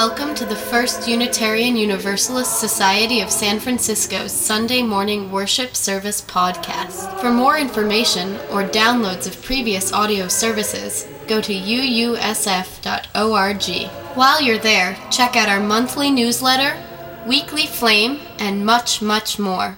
Welcome to the First Unitarian Universalist Society of San Francisco's Sunday morning worship service podcast. For more information or downloads of previous audio services, go to uusf.org. While you're there, check out our monthly newsletter, weekly flame, and much, much more.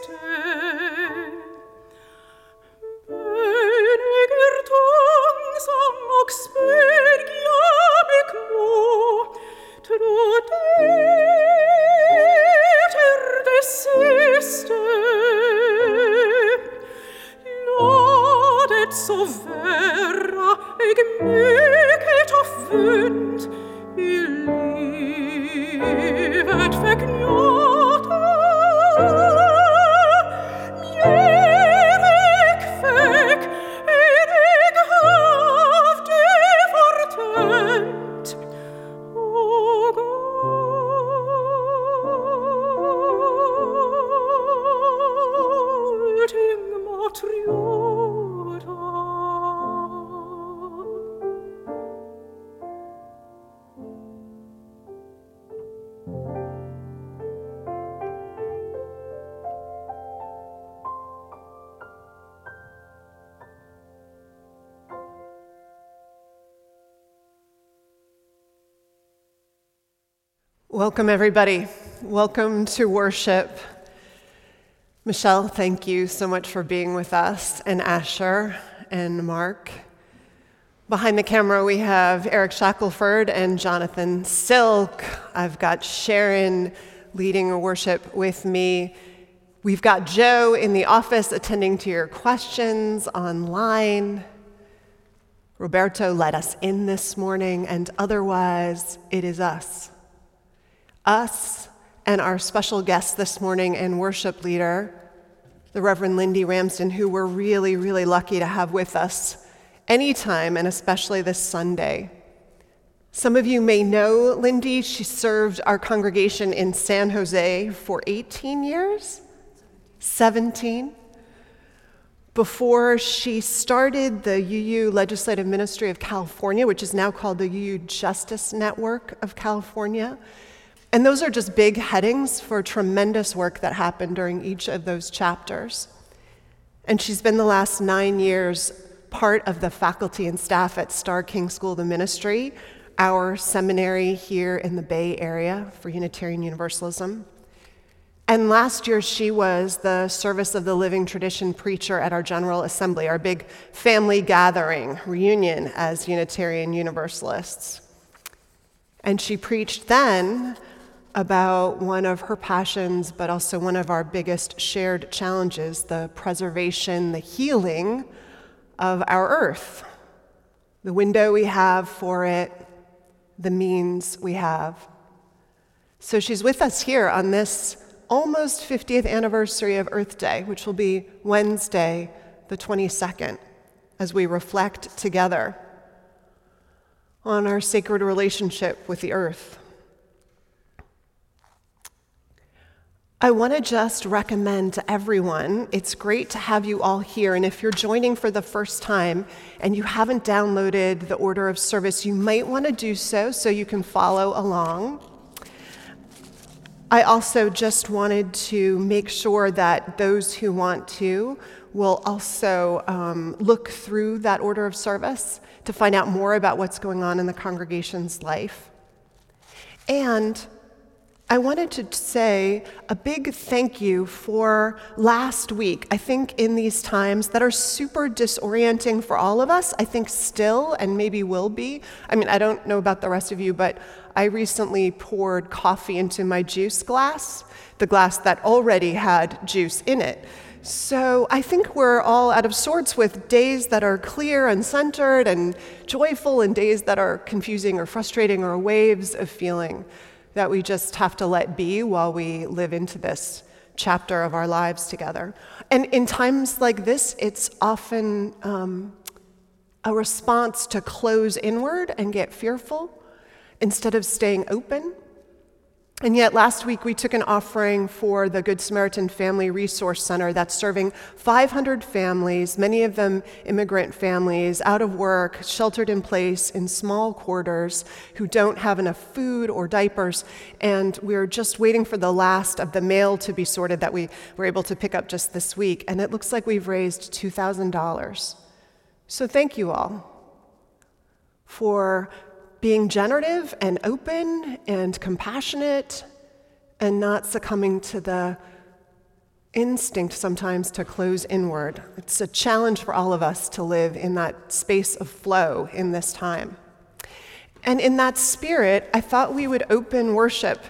Christus. Welcome, everybody. Welcome to worship. Michelle, thank you so much for being with us, and Asher and Mark. Behind the camera, we have Eric Shackelford and Jonathan Silk. I've got Sharon leading worship with me. We've got Joe in the office attending to your questions online. Roberto let us in this morning, and otherwise, it is us us and our special guest this morning and worship leader, the Reverend Lindy Ramsden, who we're really, really lucky to have with us anytime, and especially this Sunday. Some of you may know Lindy. She served our congregation in San Jose for 18 years, 17. Before she started the UU Legislative Ministry of California, which is now called the UU Justice Network of California, and those are just big headings for tremendous work that happened during each of those chapters. And she's been the last nine years part of the faculty and staff at Starr King School of the Ministry, our seminary here in the Bay Area for Unitarian Universalism. And last year, she was the Service of the Living Tradition preacher at our General Assembly, our big family gathering, reunion as Unitarian Universalists. And she preached then about one of her passions, but also one of our biggest shared challenges the preservation, the healing of our earth, the window we have for it, the means we have. So she's with us here on this almost 50th anniversary of Earth Day, which will be Wednesday, the 22nd, as we reflect together on our sacred relationship with the earth. I want to just recommend to everyone it's great to have you all here. And if you're joining for the first time and you haven't downloaded the order of service, you might want to do so so you can follow along. I also just wanted to make sure that those who want to will also um, look through that order of service to find out more about what's going on in the congregation's life. And I wanted to say a big thank you for last week. I think in these times that are super disorienting for all of us, I think still and maybe will be. I mean, I don't know about the rest of you, but I recently poured coffee into my juice glass, the glass that already had juice in it. So I think we're all out of sorts with days that are clear and centered and joyful, and days that are confusing or frustrating or waves of feeling that we just have to let be while we live into this chapter of our lives together. And in times like this, it's often um, a response to close inward and get fearful instead of staying open and yet, last week we took an offering for the Good Samaritan Family Resource Center that's serving 500 families, many of them immigrant families, out of work, sheltered in place in small quarters, who don't have enough food or diapers. And we're just waiting for the last of the mail to be sorted that we were able to pick up just this week. And it looks like we've raised $2,000. So, thank you all for being generative and open and compassionate and not succumbing to the instinct sometimes to close inward. It's a challenge for all of us to live in that space of flow in this time. And in that spirit, I thought we would open worship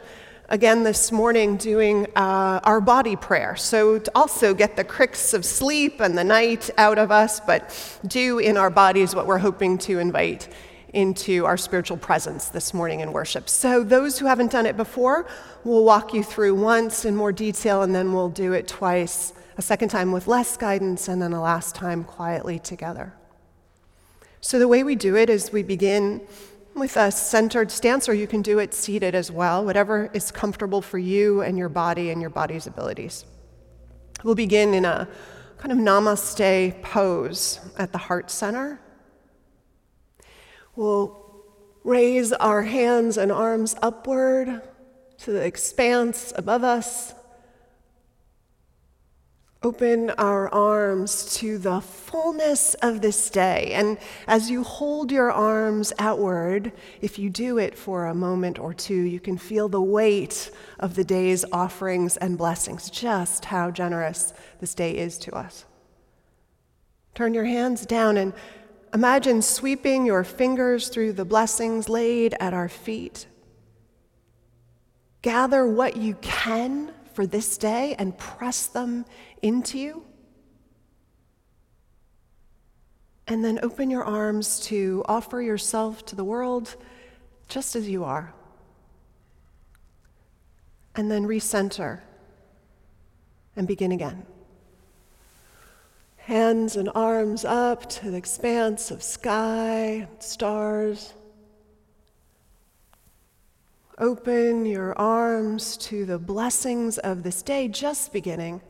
again this morning doing uh, our body prayer. So, to also get the cricks of sleep and the night out of us, but do in our bodies what we're hoping to invite into our spiritual presence this morning in worship. So, those who haven't done it before, we'll walk you through once in more detail, and then we'll do it twice, a second time with less guidance, and then a last time quietly together. So, the way we do it is we begin with a centered stance, or you can do it seated as well, whatever is comfortable for you and your body and your body's abilities. We'll begin in a kind of namaste pose at the heart center. We'll raise our hands and arms upward to the expanse above us. Open our arms to the fullness of this day. And as you hold your arms outward, if you do it for a moment or two, you can feel the weight of the day's offerings and blessings, just how generous this day is to us. Turn your hands down and Imagine sweeping your fingers through the blessings laid at our feet. Gather what you can for this day and press them into you. And then open your arms to offer yourself to the world just as you are. And then recenter and begin again hands and arms up to the expanse of sky, stars. Open your arms to the blessings of this day just beginning.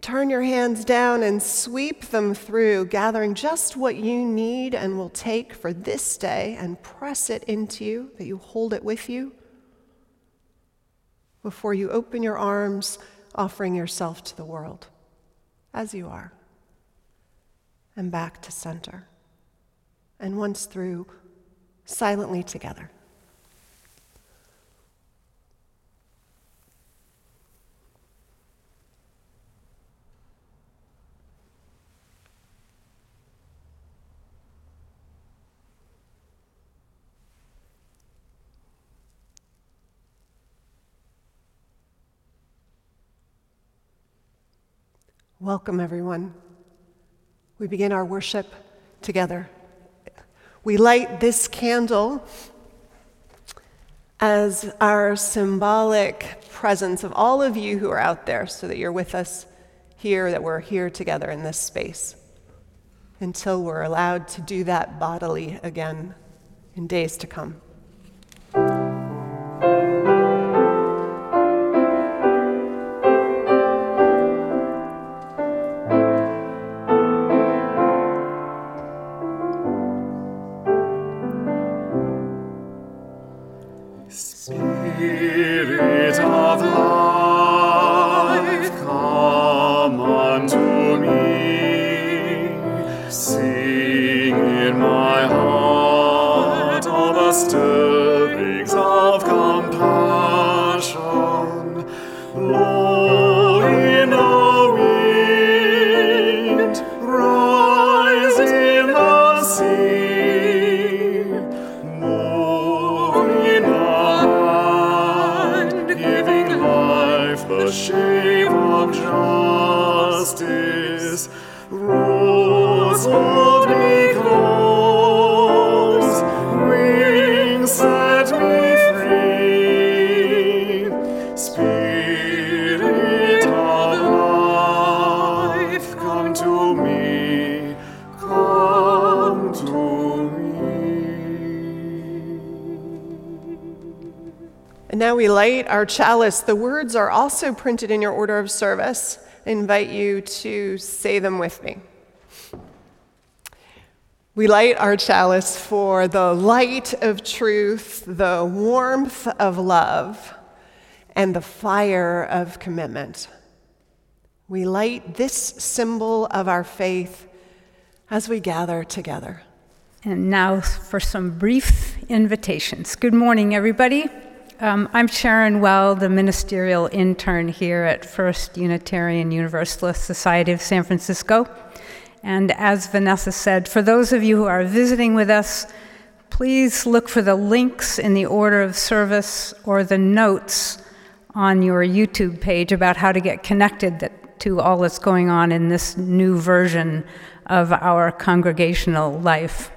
Turn your hands down and sweep them through, gathering just what you need and will take for this day and press it into you, that you hold it with you before you open your arms, offering yourself to the world as you are, and back to center. And once through, silently together. Welcome, everyone. We begin our worship together. We light this candle as our symbolic presence of all of you who are out there so that you're with us here, that we're here together in this space until we're allowed to do that bodily again in days to come. Blowing light our chalice. The words are also printed in your order of service. I invite you to say them with me. We light our chalice for the light of truth, the warmth of love, and the fire of commitment. We light this symbol of our faith as we gather together. And now for some brief invitations. Good morning, everybody. Um, I'm Sharon Well, the ministerial intern here at First Unitarian Universalist Society of San Francisco. And as Vanessa said, for those of you who are visiting with us, please look for the links in the order of service or the notes on your YouTube page about how to get connected to all that's going on in this new version of our congregational life.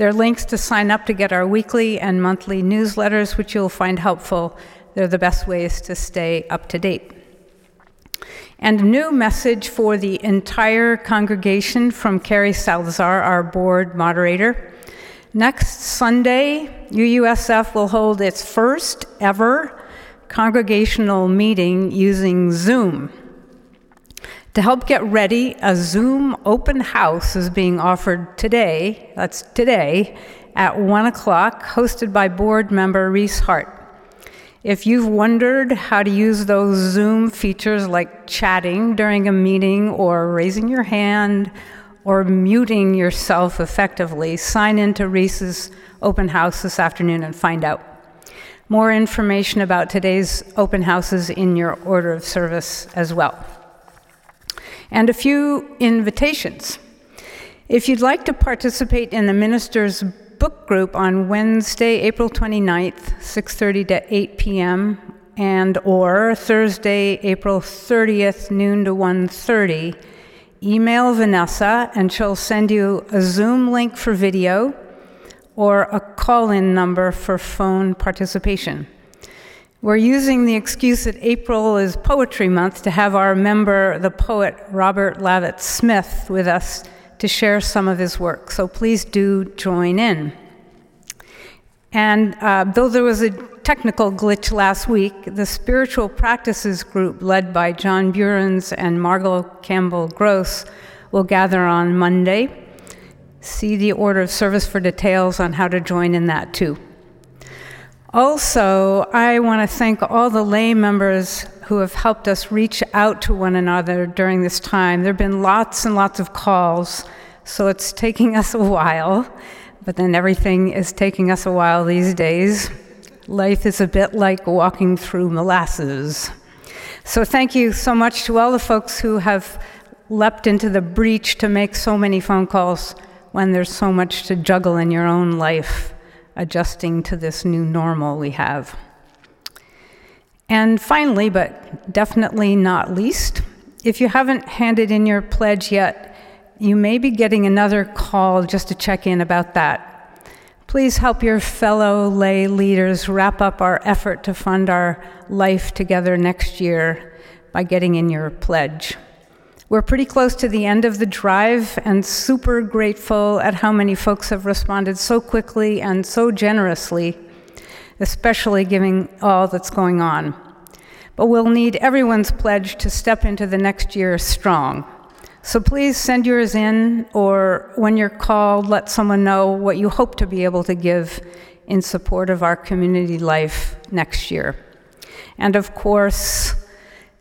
There are links to sign up to get our weekly and monthly newsletters, which you'll find helpful. They're the best ways to stay up to date. And a new message for the entire congregation from Carrie Salazar, our board moderator. Next Sunday, UUSF will hold its first ever congregational meeting using Zoom. To help get ready, a Zoom open house is being offered today, that's today, at 1 o'clock, hosted by board member Reese Hart. If you've wondered how to use those Zoom features like chatting during a meeting or raising your hand or muting yourself effectively, sign into Reese's open house this afternoon and find out. More information about today's open houses in your order of service as well and a few invitations. If you'd like to participate in the minister's book group on Wednesday, April 29th, 6:30 to 8 p.m. and or Thursday, April 30th, noon to 1:30, email Vanessa and she'll send you a Zoom link for video or a call-in number for phone participation. We're using the excuse that April is Poetry Month to have our member, the poet Robert Lavett Smith, with us to share some of his work. So please do join in. And uh, though there was a technical glitch last week, the Spiritual Practices Group, led by John Burens and Margot Campbell Gross, will gather on Monday. See the order of service for details on how to join in that too. Also, I want to thank all the lay members who have helped us reach out to one another during this time. There have been lots and lots of calls, so it's taking us a while, but then everything is taking us a while these days. Life is a bit like walking through molasses. So, thank you so much to all the folks who have leapt into the breach to make so many phone calls when there's so much to juggle in your own life adjusting to this new normal we have. And finally, but definitely not least, if you haven't handed in your pledge yet, you may be getting another call just to check in about that. Please help your fellow lay leaders wrap up our effort to fund our life together next year by getting in your pledge. We're pretty close to the end of the drive and super grateful at how many folks have responded so quickly and so generously, especially given all that's going on. But we'll need everyone's pledge to step into the next year strong. So please send yours in, or when you're called, let someone know what you hope to be able to give in support of our community life next year. And of course,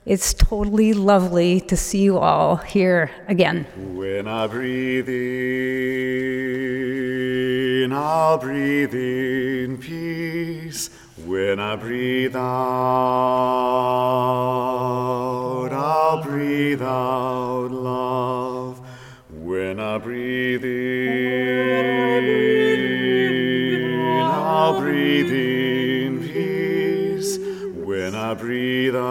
it's totally lovely to see you all here again. When I breathe in, I'll breathe in peace. When I breathe out, I'll breathe out love. When I breathe in, I'll breathe in breathe out,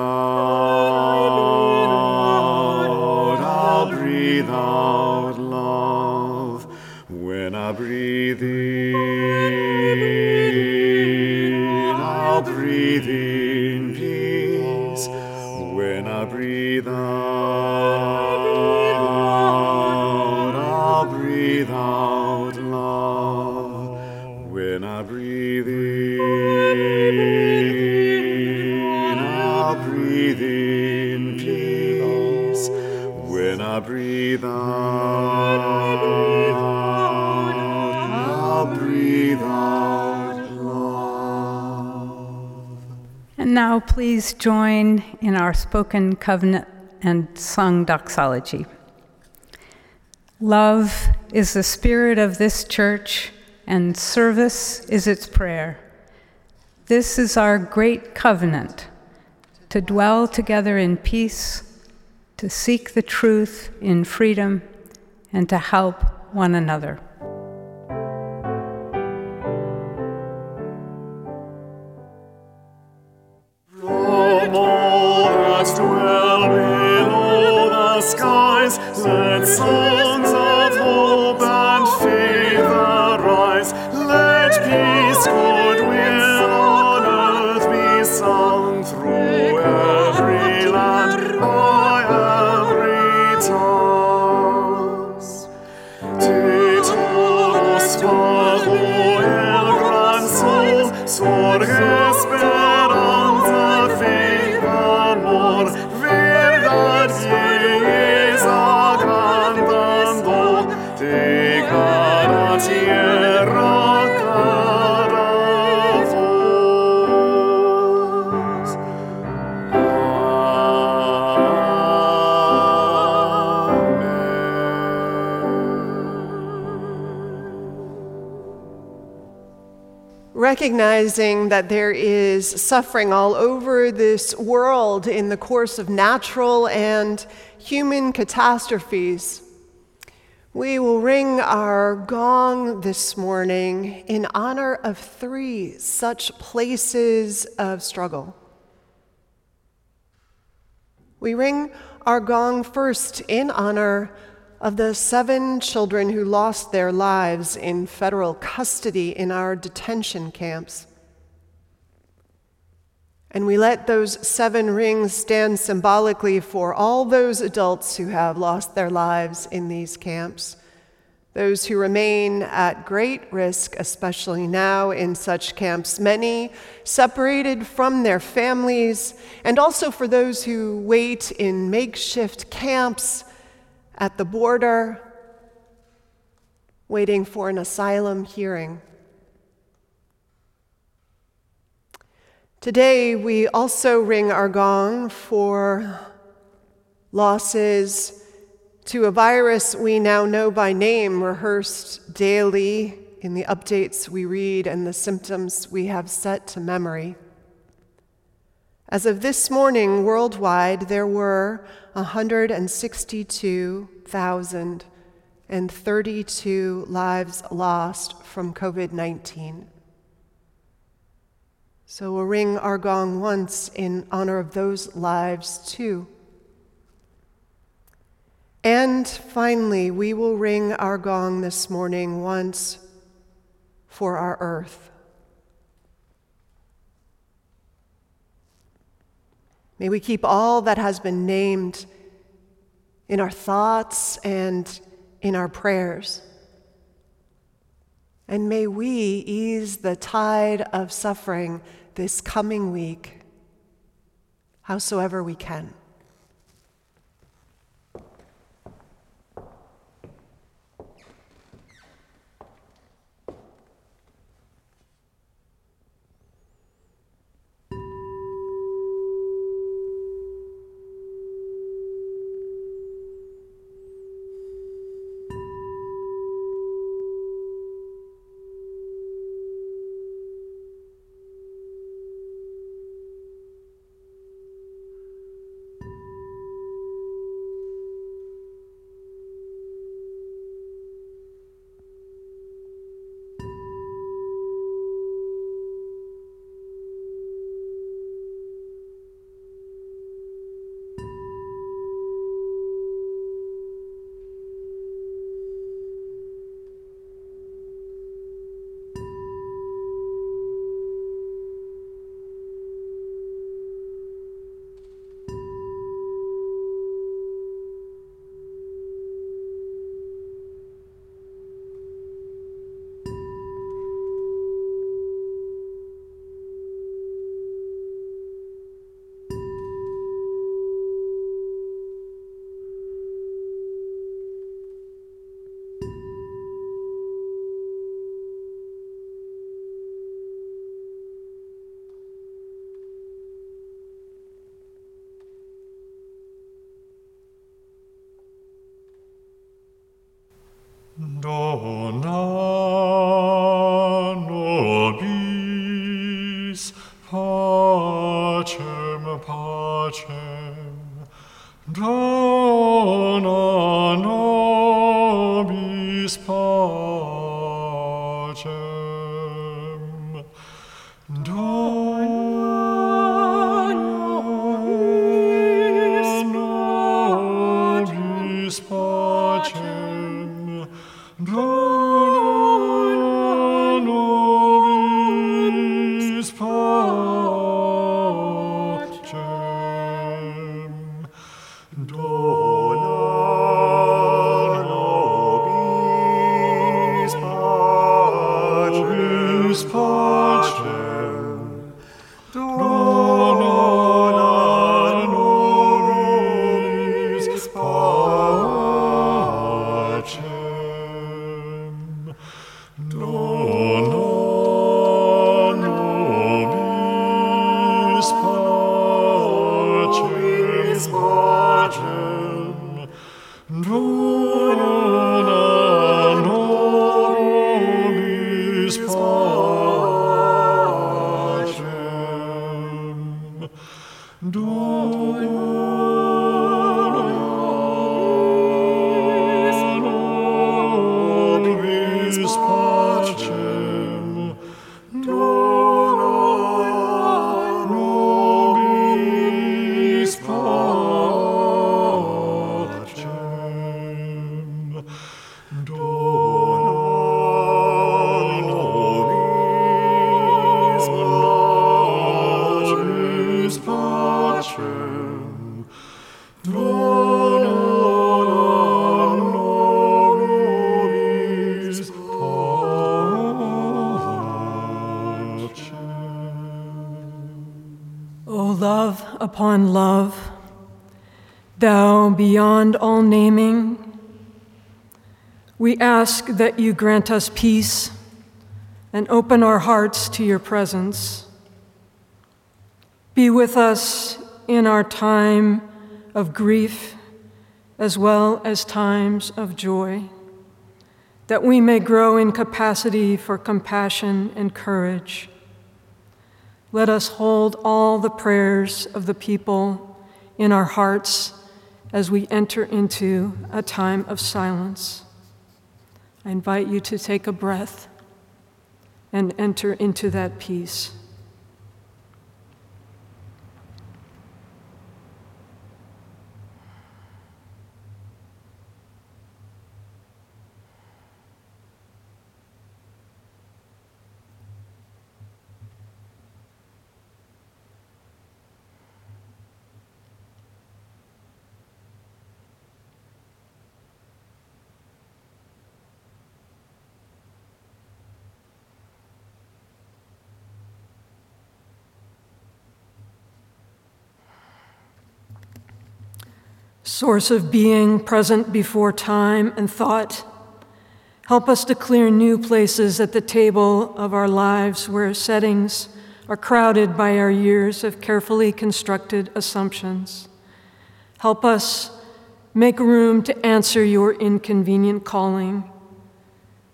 I'll breathe out love. When I breathe in, now please join in our spoken covenant and sung doxology. Love is the spirit of this church, and service is its prayer. This is our great covenant to dwell together in peace, to seek the truth in freedom, and to help one another. Recognizing that there is suffering all over this world in the course of natural and human catastrophes, we will ring our gong this morning in honor of three such places of struggle. We ring our gong first in honor of the seven children who lost their lives in federal custody in our detention camps. And we let those seven rings stand symbolically for all those adults who have lost their lives in these camps, those who remain at great risk, especially now in such camps, many separated from their families, and also for those who wait in makeshift camps at the border, waiting for an asylum hearing. Today, we also ring our gong for losses to a virus we now know by name, rehearsed daily in the updates we read and the symptoms we have set to memory. As of this morning, worldwide, there were 162,032 lives lost from COVID 19. So we'll ring our gong once in honor of those lives too. And finally, we will ring our gong this morning once for our earth. May we keep all that has been named in our thoughts and in our prayers. And may we ease the tide of suffering this coming week, howsoever we can. Upon love, thou beyond all naming, we ask that you grant us peace and open our hearts to your presence. Be with us in our time of grief as well as times of joy, that we may grow in capacity for compassion and courage. Let us hold all the prayers of the people in our hearts as we enter into a time of silence. I invite you to take a breath and enter into that peace. Source of being present before time and thought, help us to clear new places at the table of our lives where settings are crowded by our years of carefully constructed assumptions. Help us make room to answer your inconvenient calling,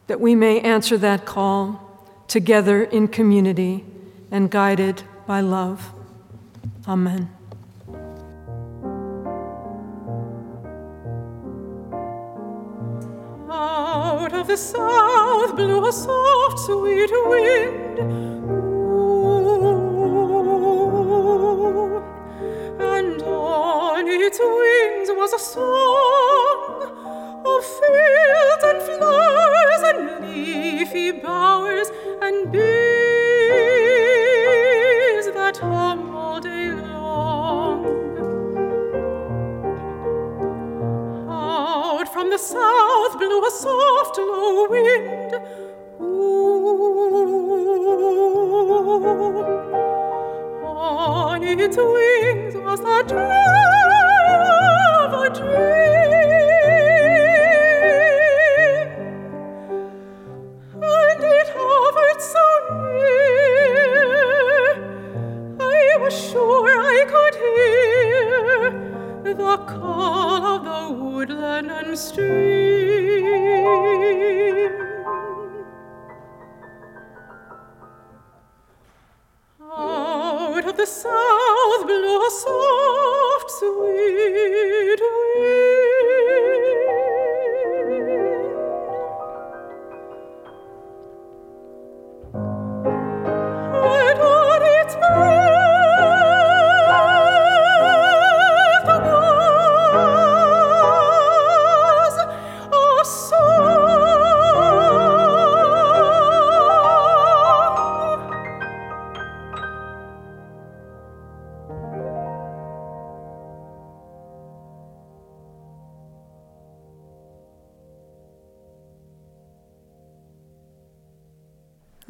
that we may answer that call together in community and guided by love. Amen. The south blew a soft, sweet wind.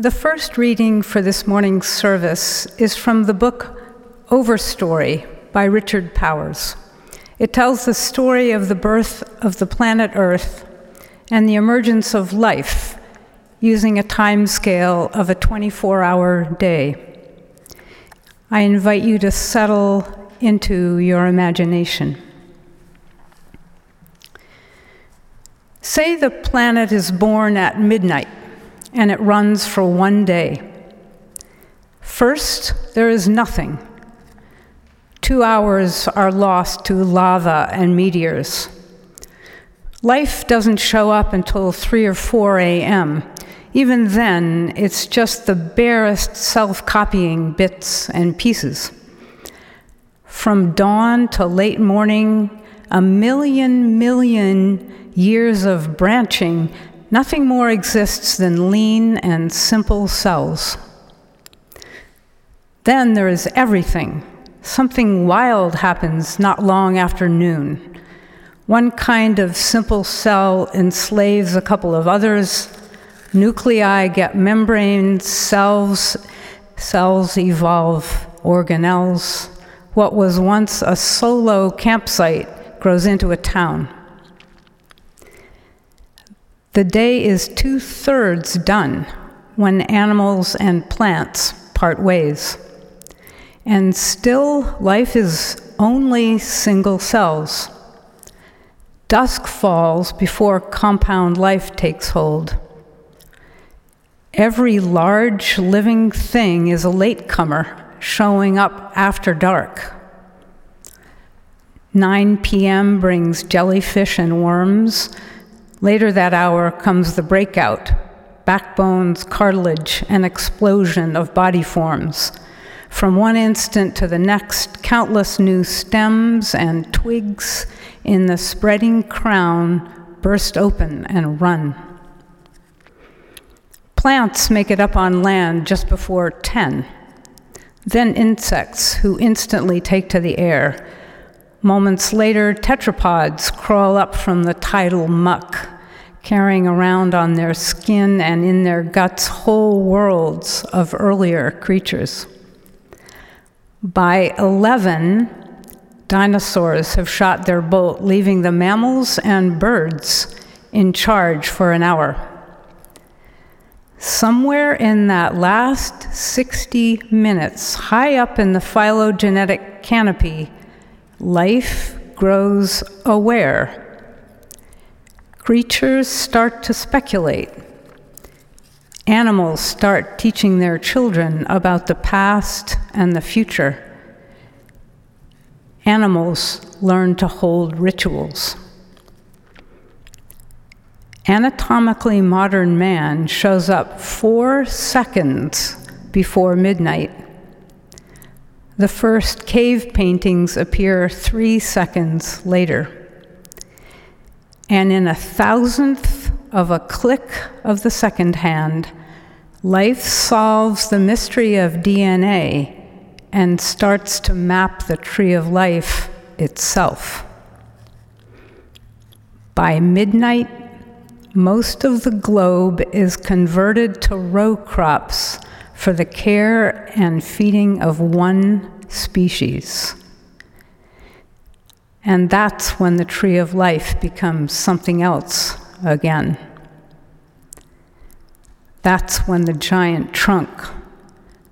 The first reading for this morning's service is from the book Overstory by Richard Powers. It tells the story of the birth of the planet Earth and the emergence of life using a time scale of a 24 hour day. I invite you to settle into your imagination. Say the planet is born at midnight and it runs for one day. First, there is nothing. Two hours are lost to lava and meteors. Life doesn't show up until 3 or 4 a.m. Even then, it's just the barest self copying bits and pieces. From dawn to late morning, a million million years of branching, nothing more exists than lean and simple cells. Then there is everything. Something wild happens not long after noon. One kind of simple cell enslaves a couple of others. Nuclei get membranes, cells, cells evolve organelles. What was once a solo campsite grows into a town. The day is two thirds done when animals and plants part ways. And still, life is only single cells. Dusk falls before compound life takes hold. Every large living thing is a latecomer showing up after dark. 9 p.m. brings jellyfish and worms. Later that hour comes the breakout backbones, cartilage, an explosion of body forms. From one instant to the next, countless new stems and twigs in the spreading crown burst open and run. Plants make it up on land just before 10. Then insects who instantly take to the air. Moments later, tetrapods crawl up from the tidal muck, carrying around on their skin and in their guts whole worlds of earlier creatures. By 11, dinosaurs have shot their bolt, leaving the mammals and birds in charge for an hour. Somewhere in that last 60 minutes, high up in the phylogenetic canopy, life grows aware. Creatures start to speculate. Animals start teaching their children about the past and the future. Animals learn to hold rituals. Anatomically modern man shows up four seconds before midnight. The first cave paintings appear three seconds later. And in a thousandth of a click of the second hand, life solves the mystery of DNA and starts to map the tree of life itself. By midnight, most of the globe is converted to row crops for the care and feeding of one species. And that's when the tree of life becomes something else again. That's when the giant trunk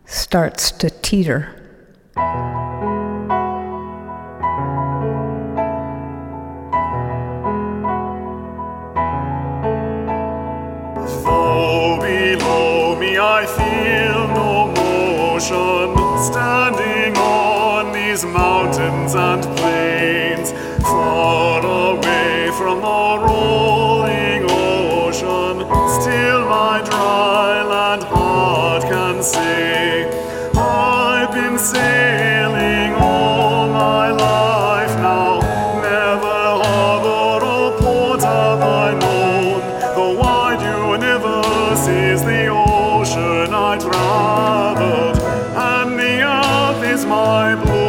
starts to teeter. Though below me I feel no motion, standing on these mountains and plains, far away from the rolling ocean, still my dry land heart can say, I've been sailing all my life now, never harbor or port have I known. The wide universe is the ocean I traveled, and the earth is my blue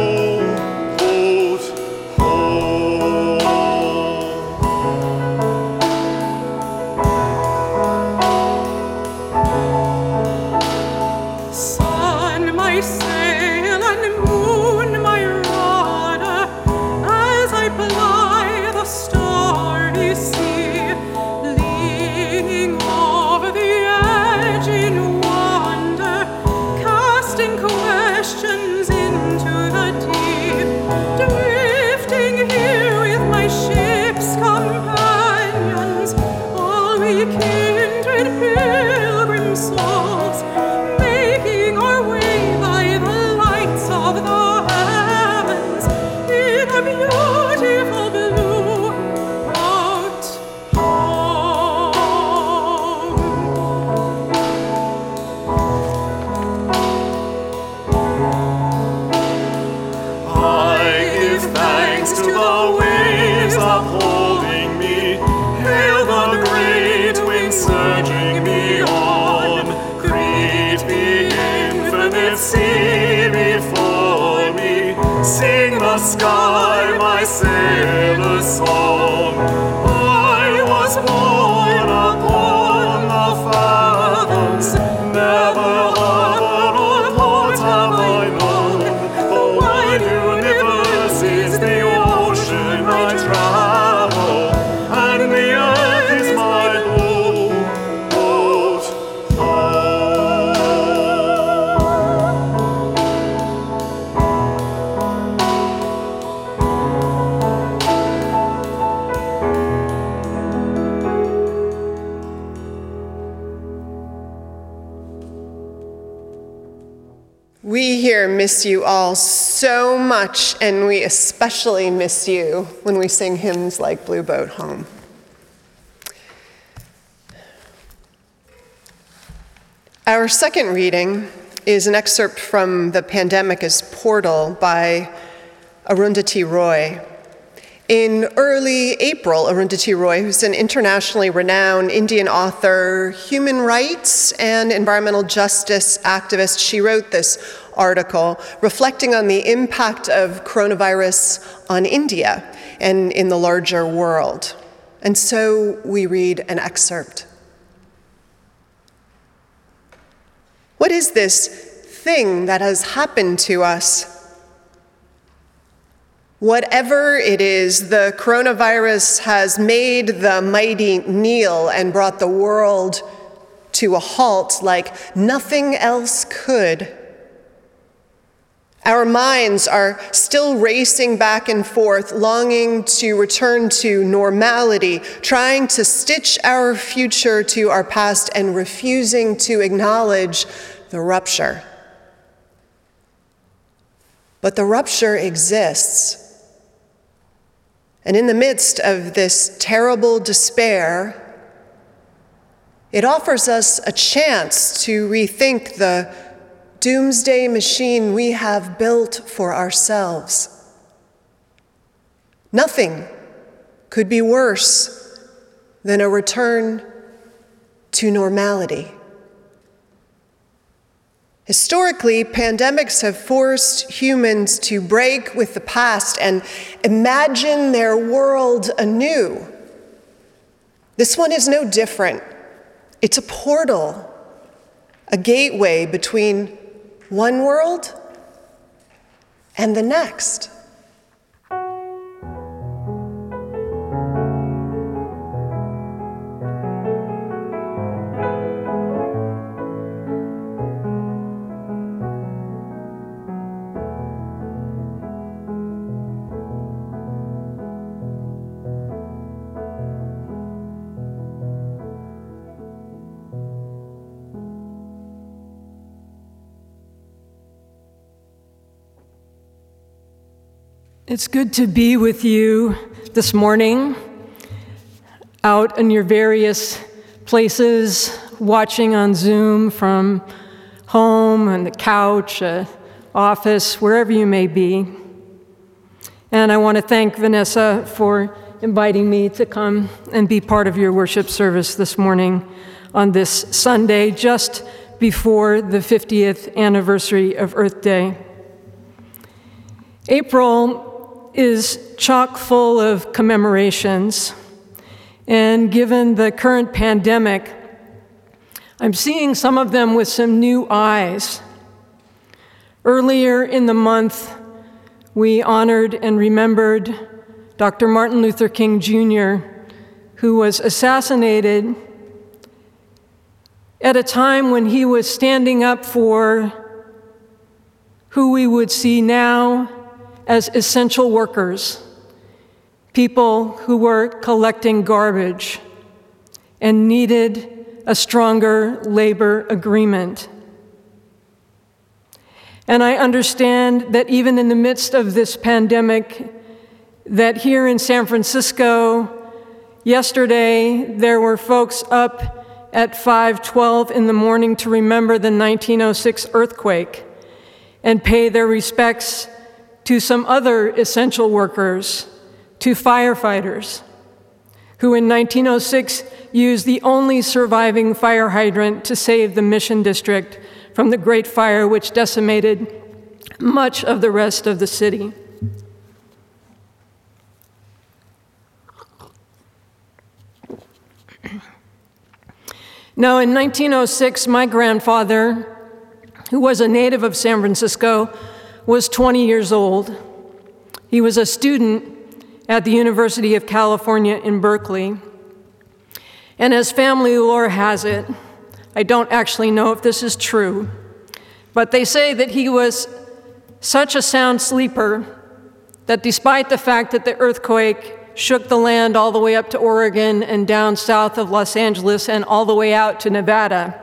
you all so much, and we especially miss you when we sing hymns like Blue Boat Home. Our second reading is an excerpt from The Pandemic as Portal by Arundhati Roy. In early April, Arundhati Roy, who's an internationally renowned Indian author, human rights, and environmental justice activist, she wrote this article reflecting on the impact of coronavirus on India and in the larger world. And so we read an excerpt. What is this thing that has happened to us? Whatever it is, the coronavirus has made the mighty kneel and brought the world to a halt like nothing else could. Our minds are still racing back and forth, longing to return to normality, trying to stitch our future to our past, and refusing to acknowledge the rupture. But the rupture exists. And in the midst of this terrible despair, it offers us a chance to rethink the doomsday machine we have built for ourselves. Nothing could be worse than a return to normality. Historically, pandemics have forced humans to break with the past and imagine their world anew. This one is no different. It's a portal, a gateway between one world and the next. It's good to be with you this morning, out in your various places, watching on Zoom from home, on the couch, uh, office, wherever you may be. And I want to thank Vanessa for inviting me to come and be part of your worship service this morning on this Sunday, just before the 50th anniversary of Earth Day. April is chock full of commemorations. And given the current pandemic, I'm seeing some of them with some new eyes. Earlier in the month, we honored and remembered Dr. Martin Luther King Jr., who was assassinated at a time when he was standing up for who we would see now as essential workers, people who were collecting garbage and needed a stronger labor agreement. And I understand that even in the midst of this pandemic, that here in San Francisco, yesterday there were folks up at 5:12 in the morning to remember the 1906 earthquake and pay their respects to some other essential workers, to firefighters, who in 1906 used the only surviving fire hydrant to save the Mission District from the Great Fire, which decimated much of the rest of the city. Now, in 1906, my grandfather, who was a native of San Francisco, was 20 years old. He was a student at the University of California in Berkeley. And as family lore has it, I don't actually know if this is true, but they say that he was such a sound sleeper that despite the fact that the earthquake shook the land all the way up to Oregon and down south of Los Angeles and all the way out to Nevada,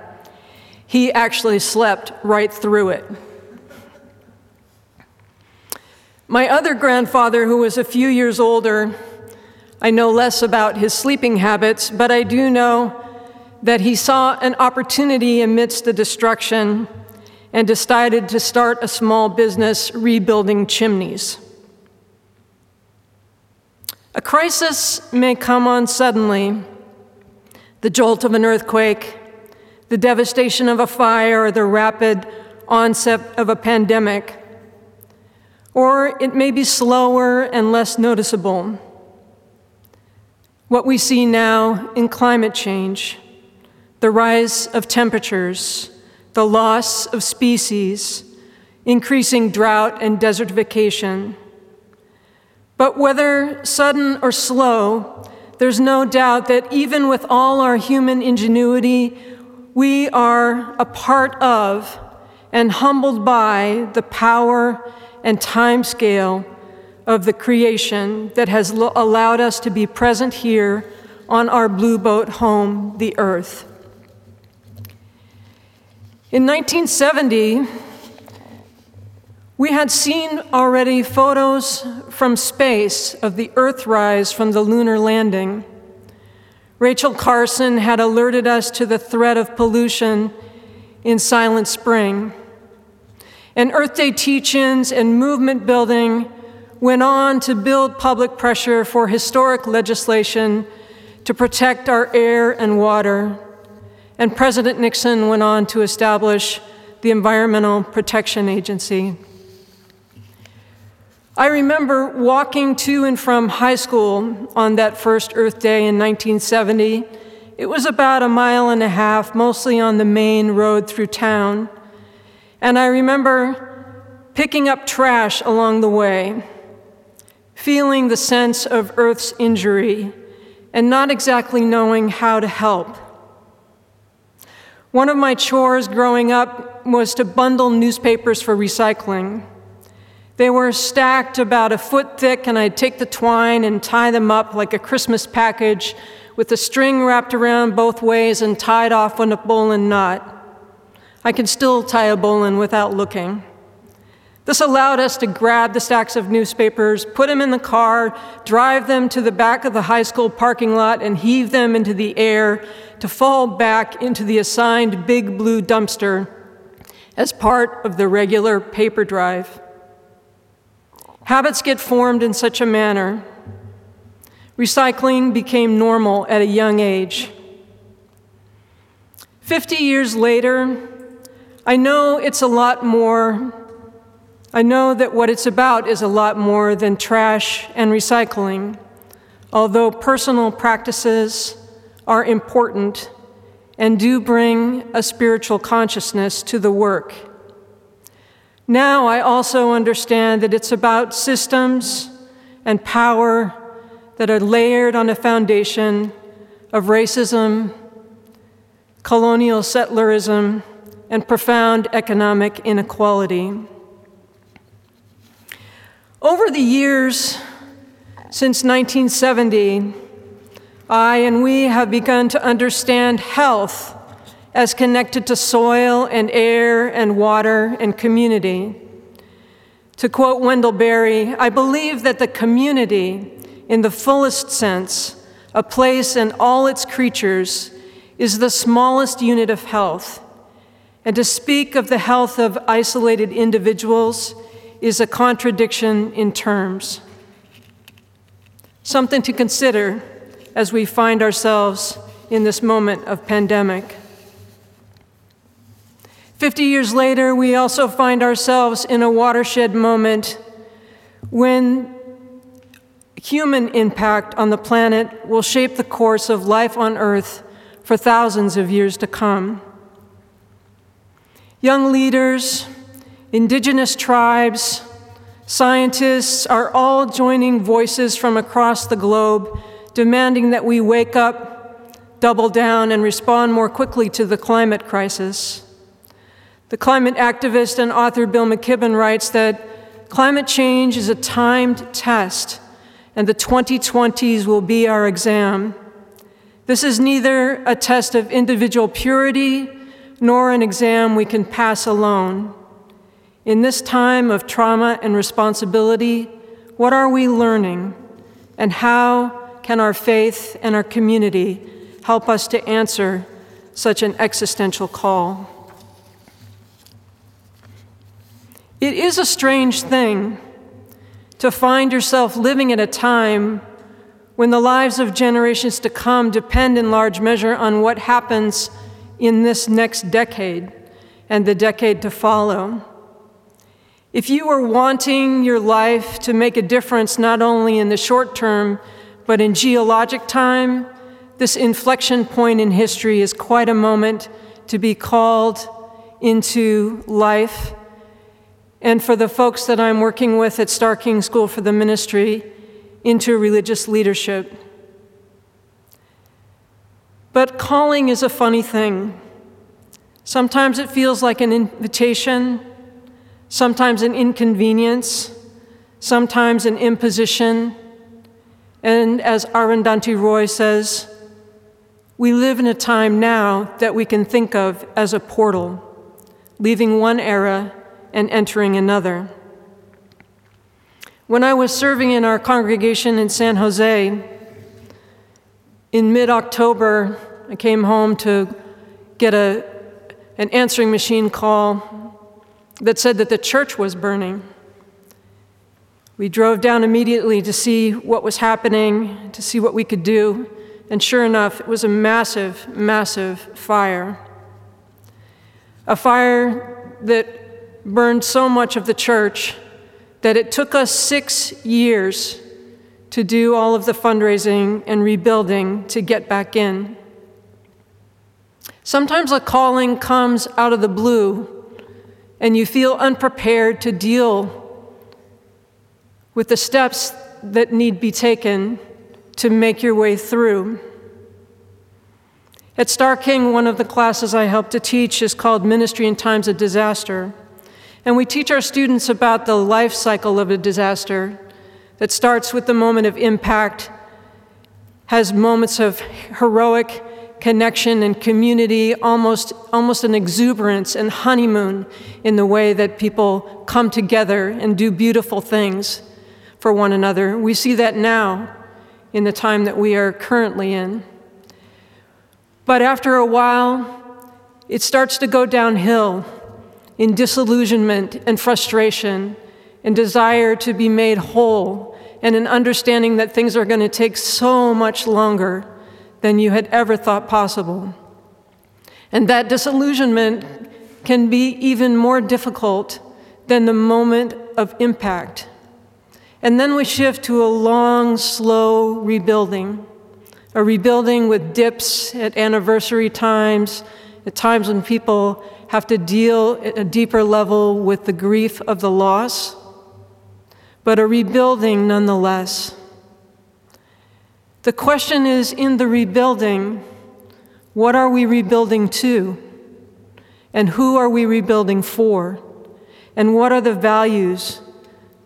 he actually slept right through it. My other grandfather, who was a few years older, I know less about his sleeping habits, but I do know that he saw an opportunity amidst the destruction and decided to start a small business rebuilding chimneys. A crisis may come on suddenly the jolt of an earthquake, the devastation of a fire, or the rapid onset of a pandemic or it may be slower and less noticeable. What we see now in climate change, the rise of temperatures, the loss of species, increasing drought and desertification. But whether sudden or slow, there's no doubt that even with all our human ingenuity, we are a part of and humbled by the power and time scale of the creation that has lo- allowed us to be present here on our blue boat home, the Earth. In 1970, we had seen already photos from space of the Earthrise from the lunar landing. Rachel Carson had alerted us to the threat of pollution in Silent Spring. And Earth Day teach ins and movement building went on to build public pressure for historic legislation to protect our air and water. And President Nixon went on to establish the Environmental Protection Agency. I remember walking to and from high school on that first Earth Day in 1970. It was about a mile and a half, mostly on the main road through town. And I remember picking up trash along the way, feeling the sense of Earth's injury, and not exactly knowing how to help. One of my chores growing up was to bundle newspapers for recycling. They were stacked about a foot thick, and I'd take the twine and tie them up like a Christmas package with the string wrapped around both ways and tied off on a bowline knot. I can still tie a bowline without looking. This allowed us to grab the stacks of newspapers, put them in the car, drive them to the back of the high school parking lot, and heave them into the air to fall back into the assigned big blue dumpster as part of the regular paper drive. Habits get formed in such a manner. Recycling became normal at a young age. Fifty years later, I know it's a lot more, I know that what it's about is a lot more than trash and recycling, although personal practices are important and do bring a spiritual consciousness to the work. Now I also understand that it's about systems and power that are layered on a foundation of racism, colonial settlerism, and profound economic inequality. Over the years since 1970, I and we have begun to understand health as connected to soil and air and water and community, To quote Wendell Berry, I believe that the community, in the fullest sense, a place and all its creatures, is the smallest unit of health. And to speak of the health of isolated individuals is a contradiction in terms. Something to consider as we find ourselves in this moment of pandemic. 50 years later, we also find ourselves in a watershed moment when human impact on the planet will shape the course of life on Earth for thousands of years to come. Young leaders, indigenous tribes, scientists are all joining voices from across the globe demanding that we wake up, double down, and respond more quickly to the climate crisis. The climate activist and author Bill McKibben writes that climate change is a timed test, and the 2020s will be our exam. This is neither a test of individual purity nor an exam we can pass alone. In this time of trauma and responsibility, what are we learning, and how can our faith and our community help us to answer such an existential call? It is a strange thing to find yourself living at a time when the lives of generations to come depend in large measure on what happens in this next decade and the decade to follow. If you are wanting your life to make a difference not only in the short term, but in geologic time, this inflection point in history is quite a moment to be called into life and for the folks that I'm working with at Starr King School for the Ministry into religious leadership. But calling is a funny thing. Sometimes it feels like an invitation, sometimes an inconvenience, sometimes an imposition. And as Arundhati Roy says, we live in a time now that we can think of as a portal, leaving one era and entering another. When I was serving in our congregation in San Jose, in mid October, I came home to get a, an answering machine call that said that the church was burning. We drove down immediately to see what was happening, to see what we could do, and sure enough, it was a massive, massive fire. A fire that burned so much of the church that it took us six years to do all of the fundraising and rebuilding to get back in. Sometimes a calling comes out of the blue and you feel unprepared to deal with the steps that need be taken to make your way through. At Starr King, one of the classes I help to teach is called Ministry in Times of Disaster. And we teach our students about the life cycle of a disaster that starts with the moment of impact, has moments of heroic connection and community, almost, almost an exuberance and honeymoon in the way that people come together and do beautiful things for one another. We see that now in the time that we are currently in. But after a while, it starts to go downhill in disillusionment and frustration and desire to be made whole and an understanding that things are going to take so much longer than you had ever thought possible. And that disillusionment can be even more difficult than the moment of impact. And then we shift to a long, slow rebuilding, a rebuilding with dips at anniversary times, at times when people have to deal at a deeper level with the grief of the loss, but a rebuilding nonetheless. The question is in the rebuilding, what are we rebuilding to? And who are we rebuilding for? And what are the values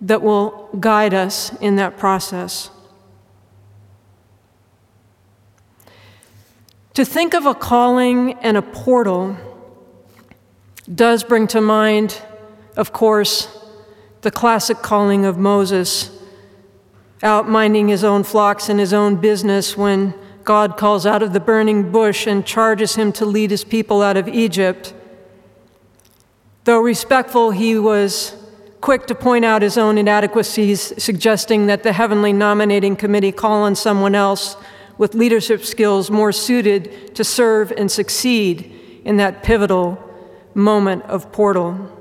that will guide us in that process? To think of a calling and a portal does bring to mind, of course, the classic calling of Moses out minding his own flocks and his own business when God calls out of the burning bush and charges him to lead his people out of Egypt. Though respectful, he was quick to point out his own inadequacies, suggesting that the heavenly nominating committee call on someone else with leadership skills more suited to serve and succeed in that pivotal moment of portal.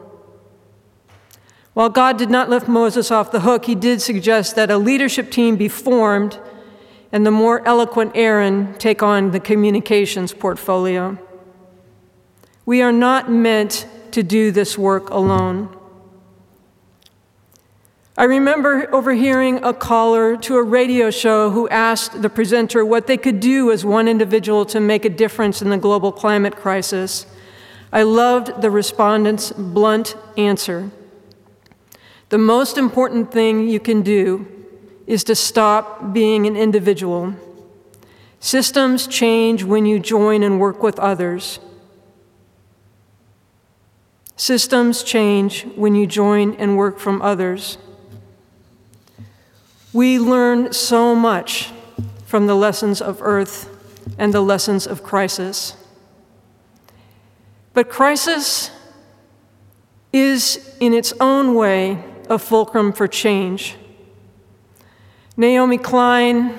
While God did not lift Moses off the hook, he did suggest that a leadership team be formed and the more eloquent Aaron take on the communications portfolio. We are not meant to do this work alone. I remember overhearing a caller to a radio show who asked the presenter what they could do as one individual to make a difference in the global climate crisis. I loved the respondent's blunt answer. The most important thing you can do is to stop being an individual. Systems change when you join and work with others. Systems change when you join and work from others. We learn so much from the lessons of earth and the lessons of crisis. But crisis is, in its own way, a fulcrum for change. Naomi Klein,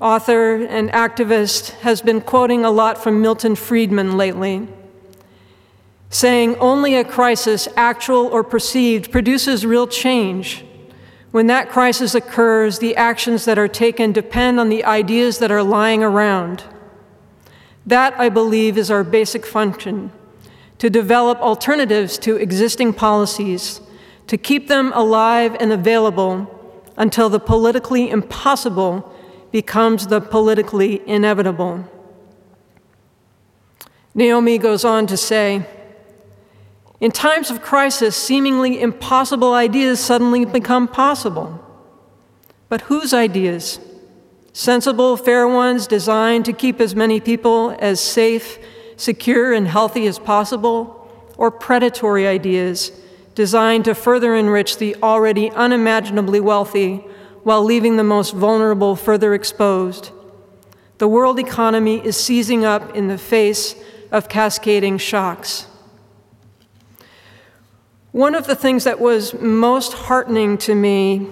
author and activist, has been quoting a lot from Milton Friedman lately, saying only a crisis, actual or perceived, produces real change. When that crisis occurs, the actions that are taken depend on the ideas that are lying around. That, I believe, is our basic function to develop alternatives to existing policies, to keep them alive and available until the politically impossible becomes the politically inevitable. Naomi goes on to say, in times of crisis, seemingly impossible ideas suddenly become possible. But whose ideas? Sensible, fair ones designed to keep as many people as safe, secure, and healthy as possible? Or predatory ideas designed to further enrich the already unimaginably wealthy while leaving the most vulnerable further exposed? The world economy is seizing up in the face of cascading shocks. One of the things that was most heartening to me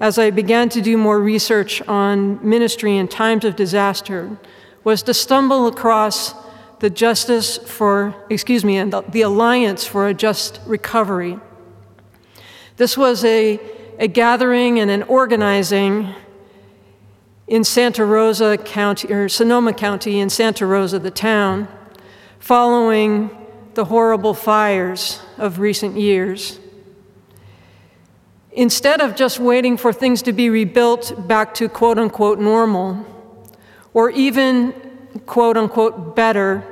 as I began to do more research on ministry in times of disaster was to stumble across the Justice for, excuse me, and the, Alliance for a Just Recovery. This was a, a gathering and an organizing in Santa Rosa County, or Sonoma County in Santa Rosa, the town, following the horrible fires of recent years. Instead of just waiting for things to be rebuilt back to quote unquote normal, or even quote unquote better,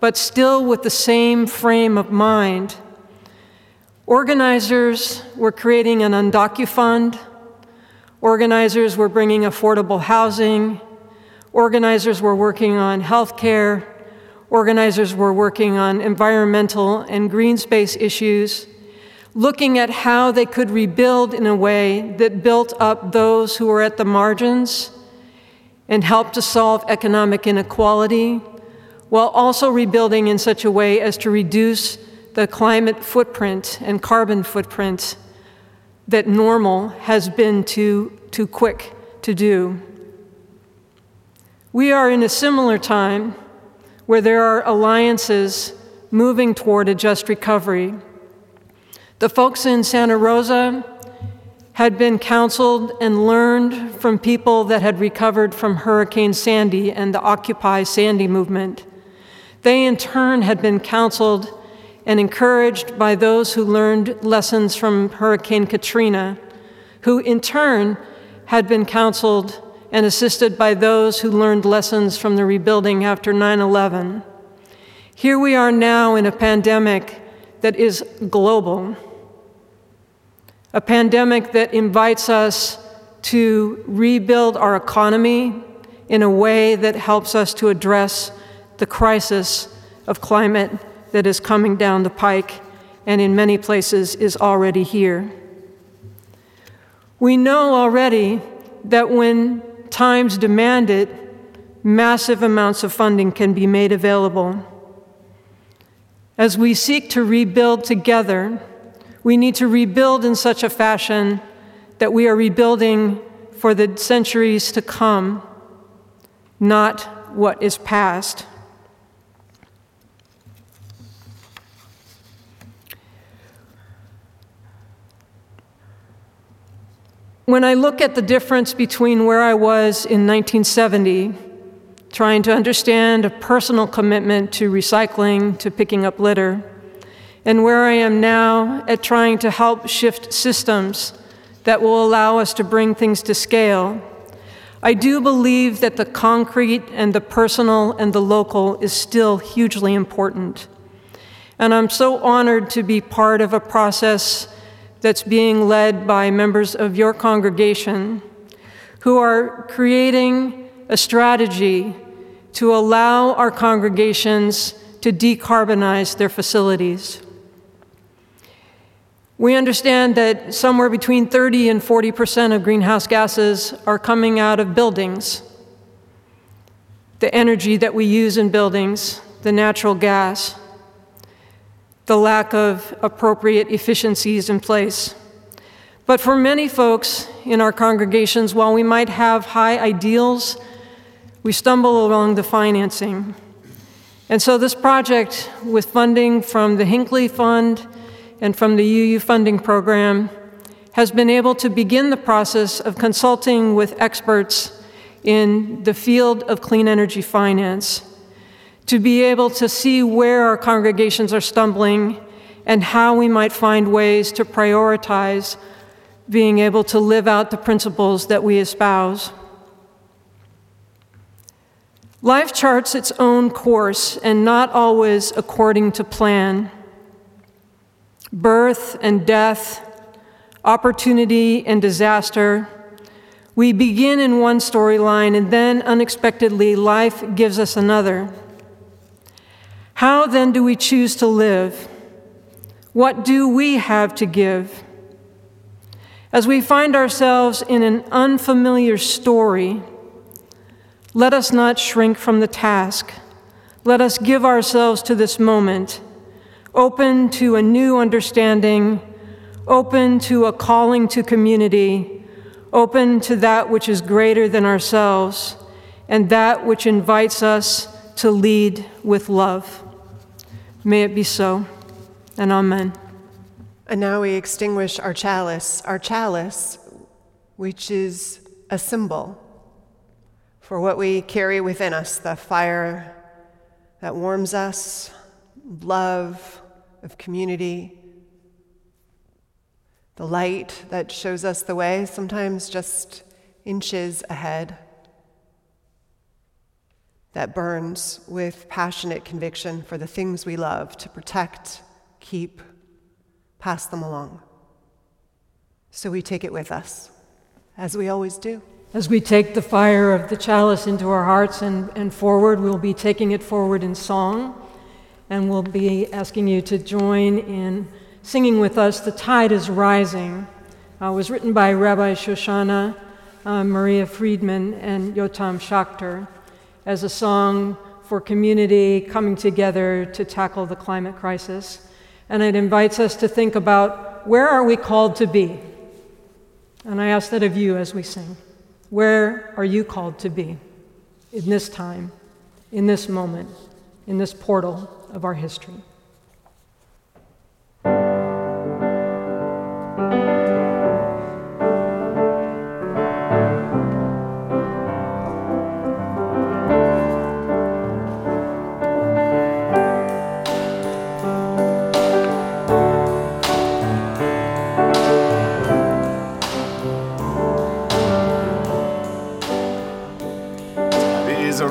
but still with the same frame of mind, organizers were creating an undocu fund, organizers were bringing affordable housing, organizers were working on health care, Organizers were working on environmental and green space issues, looking at how they could rebuild in a way that built up those who were at the margins and helped to solve economic inequality, while also rebuilding in such a way as to reduce the climate footprint and carbon footprint that normal has been too, too quick to do. We are in a similar time where there are alliances moving toward a just recovery. The folks in Santa Rosa had been counseled and learned from people that had recovered from Hurricane Sandy and the Occupy Sandy movement. They, in turn, had been counseled and encouraged by those who learned lessons from Hurricane Katrina, who, in turn, had been counseled and assisted by those who learned lessons from the rebuilding after 9 11. Here we are now in a pandemic that is global, a pandemic that invites us to rebuild our economy in a way that helps us to address the crisis of climate that is coming down the pike and in many places is already here. We know already that when times demand it, massive amounts of funding can be made available. As we seek to rebuild together, we need to rebuild in such a fashion that we are rebuilding for the centuries to come, not what is past. When I look at the difference between where I was in 1970, trying to understand a personal commitment to recycling, to picking up litter, and where I am now at trying to help shift systems that will allow us to bring things to scale, I do believe that the concrete and the personal and the local is still hugely important. And I'm so honored to be part of a process that's being led by members of your congregation who are creating a strategy to allow our congregations to decarbonize their facilities. We understand that somewhere between 30 and 40 percent of greenhouse gases are coming out of buildings. The energy that we use in buildings, the natural gas the lack of appropriate efficiencies in place. But for many folks in our congregations, while we might have high ideals, we stumble along the financing. And so, this project, with funding from the Hinckley Fund and from the UU funding program, has been able to begin the process of consulting with experts in the field of clean energy finance to be able to see where our congregations are stumbling and how we might find ways to prioritize being able to live out the principles that we espouse. Life charts its own course and not always according to plan. Birth and death, opportunity and disaster. We begin in one storyline and then unexpectedly life gives us another. How then do we choose to live? What do we have to give? As we find ourselves in an unfamiliar story, let us not shrink from the task. Let us give ourselves to this moment, open to a new understanding, open to a calling to community, open to that which is greater than ourselves, and that which invites us to lead with love. May it be so, and amen. And now we extinguish our chalice, our chalice, which is a symbol for what we carry within us the fire that warms us, love of community, the light that shows us the way, sometimes just inches ahead that burns with passionate conviction for the things we love to protect, keep, pass them along. So we take it with us, as we always do. As we take the fire of the chalice into our hearts and, and forward, we'll be taking it forward in song, and we'll be asking you to join in singing with us The Tide is Rising. Uh, was written by Rabbi Shoshana uh, Meira Friedman and Yotam Schachter as a song for community coming together to tackle the climate crisis. And it invites us to think about where are we called to be? And I ask that of you as we sing. Where are you called to be in this time, in this moment, in this portal of our history?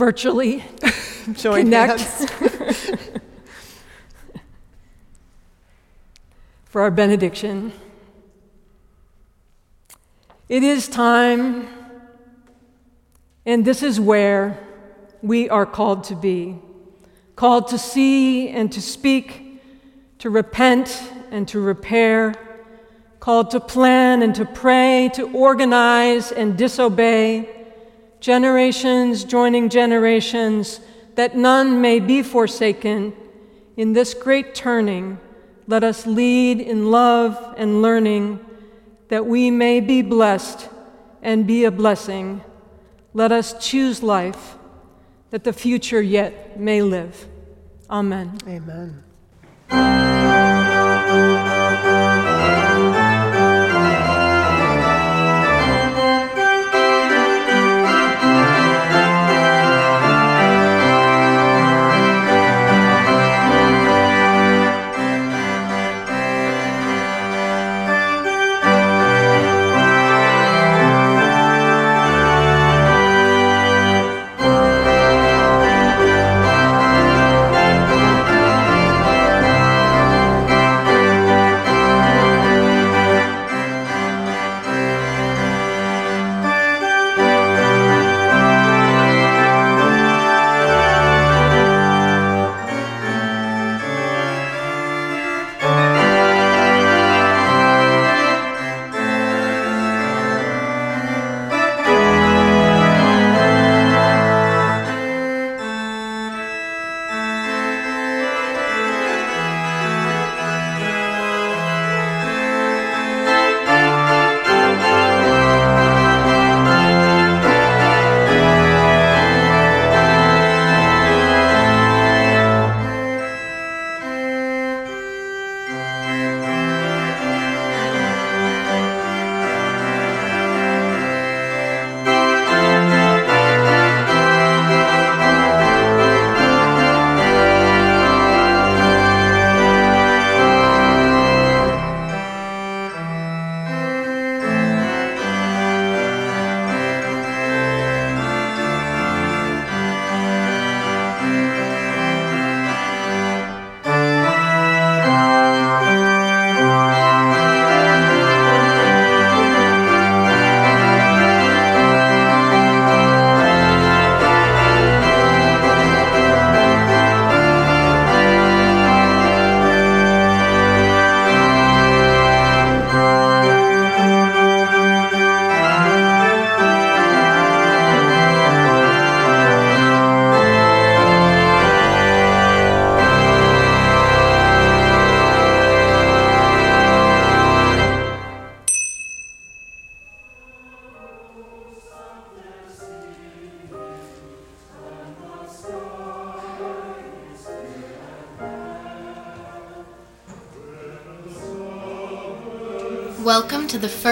virtually connect. for our benediction. It is time, and this is where we are called to be. Called to see and to speak, to repent and to repair, called to plan and to pray, to organize and disobey generations joining generations, that none may be forsaken. In this great turning, let us lead in love and learning, that we may be blessed and be a blessing. Let us choose life, that the future yet may live. Amen. Amen.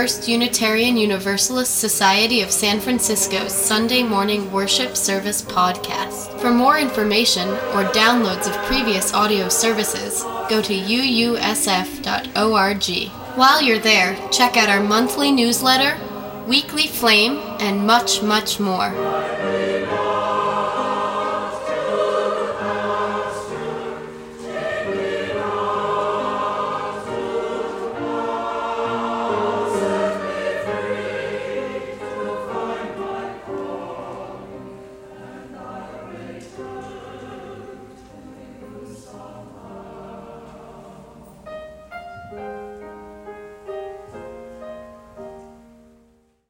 First Unitarian Universalist Society of San Francisco's Sunday morning worship service podcast. For more information or downloads of previous audio services, go to uusf.org. While you're there, check out our monthly newsletter, weekly flame, and much, much more.